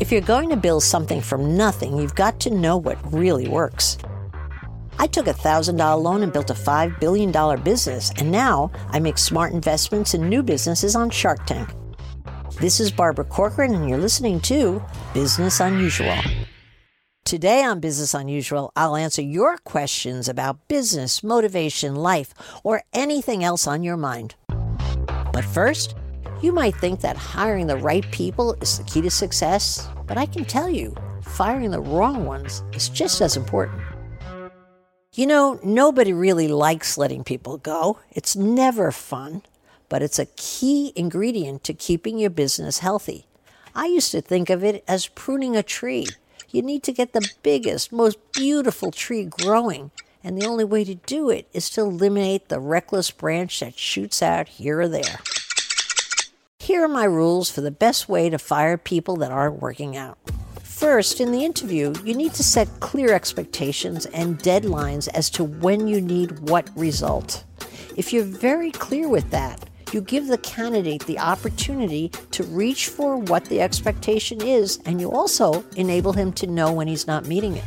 If you're going to build something from nothing, you've got to know what really works. I took a $1,000 loan and built a $5 billion business, and now I make smart investments in new businesses on Shark Tank. This is Barbara Corcoran, and you're listening to Business Unusual. Today on Business Unusual, I'll answer your questions about business, motivation, life, or anything else on your mind. But first, you might think that hiring the right people is the key to success, but I can tell you, firing the wrong ones is just as important. You know, nobody really likes letting people go. It's never fun, but it's a key ingredient to keeping your business healthy. I used to think of it as pruning a tree. You need to get the biggest, most beautiful tree growing, and the only way to do it is to eliminate the reckless branch that shoots out here or there. Here are my rules for the best way to fire people that aren't working out. First, in the interview, you need to set clear expectations and deadlines as to when you need what result. If you're very clear with that, you give the candidate the opportunity to reach for what the expectation is, and you also enable him to know when he's not meeting it.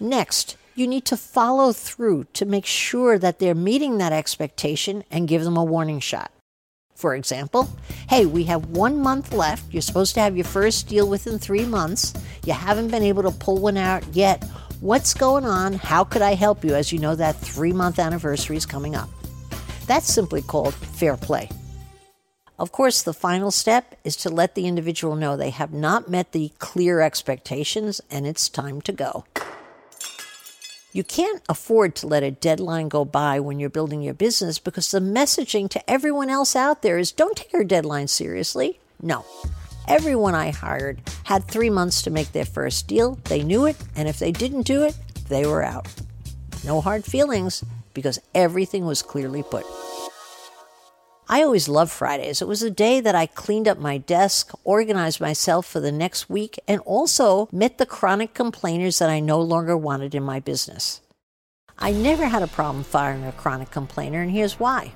Next, you need to follow through to make sure that they're meeting that expectation and give them a warning shot. For example, hey, we have one month left. You're supposed to have your first deal within three months. You haven't been able to pull one out yet. What's going on? How could I help you as you know that three month anniversary is coming up? That's simply called fair play. Of course, the final step is to let the individual know they have not met the clear expectations and it's time to go. You can't afford to let a deadline go by when you're building your business because the messaging to everyone else out there is don't take your deadline seriously. No. Everyone I hired had three months to make their first deal. They knew it, and if they didn't do it, they were out. No hard feelings because everything was clearly put. I always loved Fridays. It was a day that I cleaned up my desk, organized myself for the next week, and also met the chronic complainers that I no longer wanted in my business. I never had a problem firing a chronic complainer, and here's why.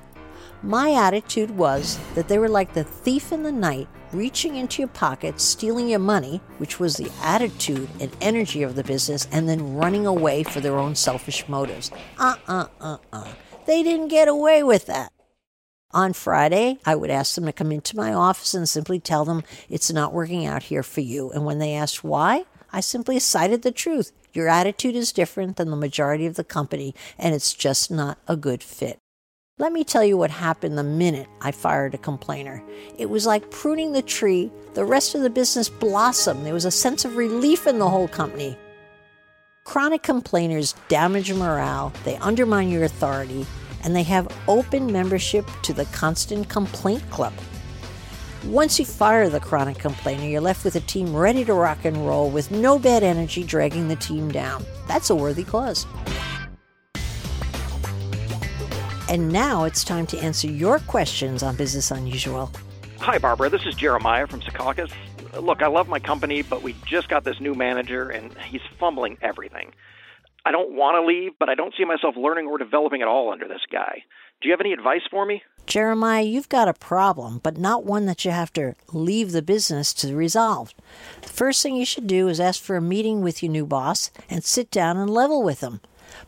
My attitude was that they were like the thief in the night, reaching into your pocket, stealing your money, which was the attitude and energy of the business, and then running away for their own selfish motives. Uh uh uh uh. They didn't get away with that. On Friday, I would ask them to come into my office and simply tell them it's not working out here for you. And when they asked why, I simply cited the truth. Your attitude is different than the majority of the company, and it's just not a good fit. Let me tell you what happened the minute I fired a complainer. It was like pruning the tree. The rest of the business blossomed. There was a sense of relief in the whole company. Chronic complainers damage morale, they undermine your authority, and they have open membership to the Constant Complaint Club. Once you fire the chronic complainer, you're left with a team ready to rock and roll with no bad energy dragging the team down. That's a worthy cause. And now it's time to answer your questions on Business Unusual. Hi, Barbara. This is Jeremiah from Secaucus. Look, I love my company, but we just got this new manager, and he's fumbling everything. I don't want to leave, but I don't see myself learning or developing at all under this guy. Do you have any advice for me? Jeremiah, you've got a problem, but not one that you have to leave the business to resolve. The first thing you should do is ask for a meeting with your new boss and sit down and level with him.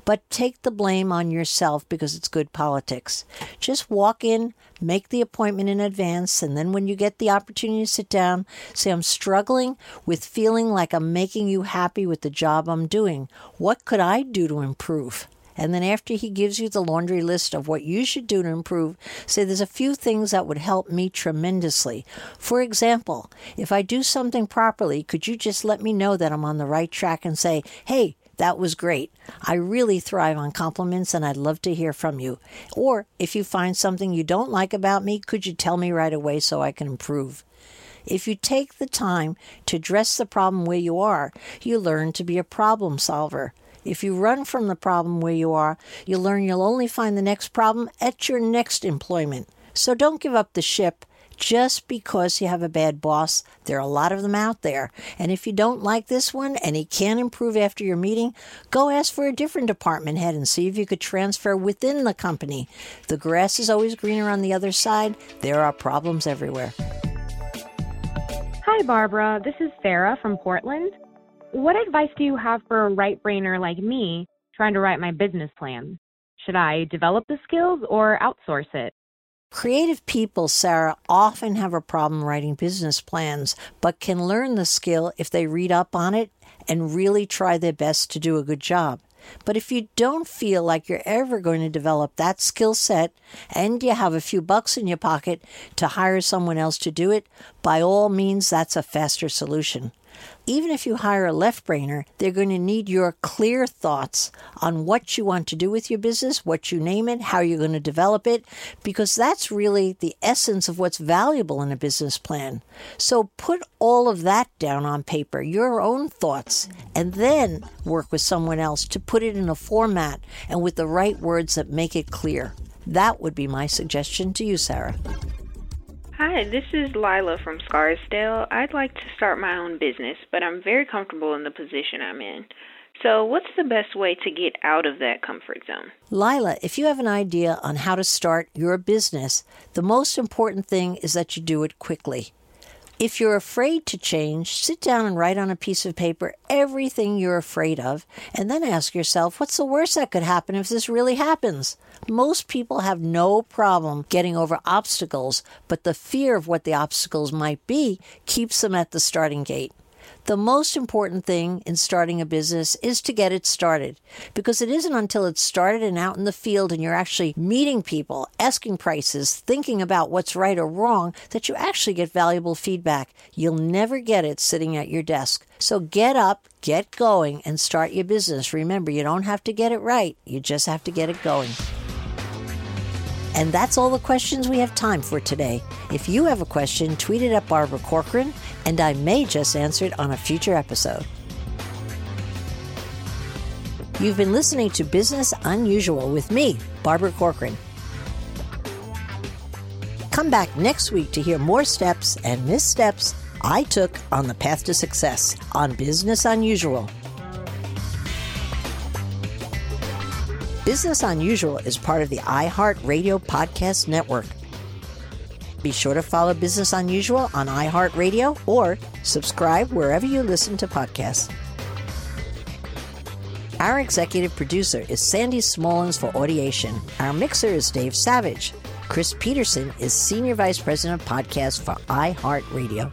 But take the blame on yourself because it's good politics. Just walk in, make the appointment in advance, and then when you get the opportunity to sit down, say, I'm struggling with feeling like I'm making you happy with the job I'm doing. What could I do to improve? And then after he gives you the laundry list of what you should do to improve, say there's a few things that would help me tremendously. For example, if I do something properly, could you just let me know that I'm on the right track and say, hey, that was great. I really thrive on compliments and I'd love to hear from you. Or if you find something you don't like about me, could you tell me right away so I can improve? If you take the time to address the problem where you are, you learn to be a problem solver. If you run from the problem where you are, you learn you'll only find the next problem at your next employment. So don't give up the ship just because you have a bad boss. There are a lot of them out there. And if you don't like this one and he can't improve after your meeting, go ask for a different department head and see if you could transfer within the company. The grass is always greener on the other side. There are problems everywhere. Hi, Barbara. This is Sarah from Portland. What advice do you have for a right brainer like me trying to write my business plan? Should I develop the skills or outsource it? Creative people, Sarah, often have a problem writing business plans, but can learn the skill if they read up on it and really try their best to do a good job. But if you don't feel like you're ever going to develop that skill set and you have a few bucks in your pocket to hire someone else to do it, by all means, that's a faster solution. Even if you hire a left brainer, they're going to need your clear thoughts on what you want to do with your business, what you name it, how you're going to develop it, because that's really the essence of what's valuable in a business plan. So put all of that down on paper, your own thoughts, and then work with someone else to put it in a format and with the right words that make it clear. That would be my suggestion to you, Sarah. Hi, this is Lila from Scarsdale. I'd like to start my own business, but I'm very comfortable in the position I'm in. So, what's the best way to get out of that comfort zone? Lila, if you have an idea on how to start your business, the most important thing is that you do it quickly. If you're afraid to change, sit down and write on a piece of paper everything you're afraid of, and then ask yourself, what's the worst that could happen if this really happens? Most people have no problem getting over obstacles, but the fear of what the obstacles might be keeps them at the starting gate. The most important thing in starting a business is to get it started because it isn't until it's started and out in the field and you're actually meeting people, asking prices, thinking about what's right or wrong that you actually get valuable feedback. You'll never get it sitting at your desk. So get up, get going, and start your business. Remember, you don't have to get it right, you just have to get it going. And that's all the questions we have time for today. If you have a question, tweet it at Barbara Corcoran, and I may just answer it on a future episode. You've been listening to Business Unusual with me, Barbara Corcoran. Come back next week to hear more steps and missteps I took on the path to success on Business Unusual. Business Unusual is part of the iHeartRadio Podcast Network. Be sure to follow Business Unusual on iHeartRadio or subscribe wherever you listen to podcasts. Our executive producer is Sandy Smolens for Audiation. Our mixer is Dave Savage. Chris Peterson is Senior Vice President of Podcasts for iHeartRadio.